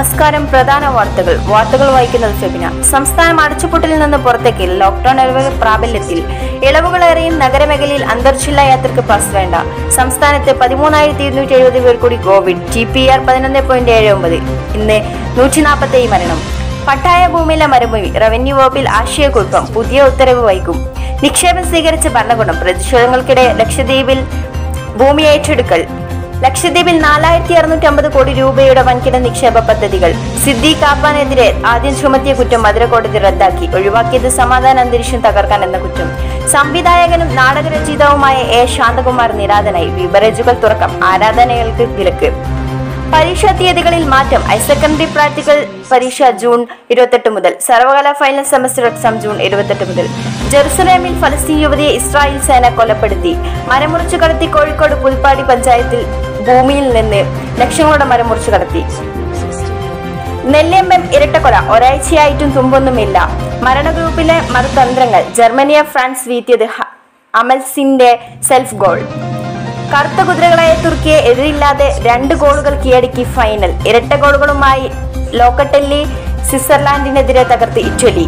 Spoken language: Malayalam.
നമസ്കാരം. പ്രധാന വാർത്തകൾ. വാർത്തകൾ വായിക്കുന്നത് ഫെബിന. സംസ്ഥാനം അടച്ചുപൂട്ടലിൽ നിന്ന് പുറത്തേക്ക്. ലോക്ഡൌൺ ഇളവുകൾ പ്രാബല്യത്തിൽ. ഇളവുകളേറെയും നഗരമേഖലയിൽ അന്തർജില്ലാ യാത്രയ്ക്ക് പാസ് വേണ്ട. സംസ്ഥാനത്ത് പതിമൂന്നായിരത്തി ഇരുന്നൂറ്റി എഴുപത് പേർ കൂടി കോവിഡ്. ജി പി ആർ പതിനൊന്ന് പോയിന്റ് ഏഴ് ഒമ്പത്. ഇന്ന് നൂറ്റി നാൽപ്പത്തി മരണം. പട്ടായ ഭൂമിയിലെ മരുഭൂമി. റവന്യൂ വകുപ്പിൽ ആശയക്കുഴപ്പം. പുതിയ ഉത്തരവ് വൈകും. നിക്ഷേപം സ്വീകരിച്ച ഭരണകൂടം. പ്രതിഷേധങ്ങൾക്കിടെ ലക്ഷദ്വീപിൽ ഭൂമി ഏറ്റെടുക്കൽ. ലക്ഷദ്വീപിൽ നാലായിരത്തി അറുന്നൂറ്റി അമ്പത് കോടി രൂപയുടെ വൻകിട നിക്ഷേപ പദ്ധതികൾ. സിദ്ദീഖ് കാപ്പാനെതിരെ ആദ്യം ചുമത്തിയ കുറ്റം മധുര കോടതി റദ്ദാക്കി. ഒഴിവാക്കിയത് സമാധാന അന്തരീക്ഷം തകർക്കാൻ എന്ന കുറ്റം. സംവിധായകനും നാടകരചയിതാവുമായ എ ശാന്തകുമാർ നിരാധനായി ബിവറേജുകൾ തുറക്കം. ആരാധനകൾക്ക് വിലക്ക്. പരീക്ഷാ തീയതികളിൽ മാറ്റം. ഹയർ സെക്കൻഡറി പ്രാക്ടിക്കൽ പരീക്ഷ ജൂൺ ഇരുപത്തെട്ട് മുതൽ. സർവകലാ ഫൈനൽ സെമസ്റ്റർ എക്സാം ജൂൺ ഇരുപത്തെട്ട് മുതൽ. ജെറുസലേമിൽ ഫലസ്തീൻ യുവതിയെ ഇസ്രായേൽ സേന കൊലപ്പെടുത്തി. മരമുറിച്ചു കടത്തി കോഴിക്കോട് പുൽപ്പാടി പഞ്ചായത്തിൽ ഭൂമിയിൽ നിന്ന് ലക്ഷങ്ങളുടെ മരം മുറിച്ചു കടത്തി. നെല്ലിയമ്പം ഇരട്ടക്കൊല ഒരാഴ്ചയായിട്ടും തുമ്പൊന്നുമില്ല. മരണഗ്രൂപ്പിലെ മറുതന്ത്രങ്ങൾ ജർമ്മനിയെ ഫ്രാൻസ് വീത്തിയത് അമൽസിന്റെ സെൽഫ് ഗോൾ കറുത്ത കുതിരകളായ തുർക്കിയെ എതിരില്ലാതെ രണ്ട് ഗോളുകൾ കീഴടക്കി ഫൈനൽ ഇരട്ട ഗോളുകളുമായി ലോക്കട്ടെല്ലി സ്വിറ്റ്സർലാൻഡിനെതിരെ തകർത്ത് ഇറ്റലി.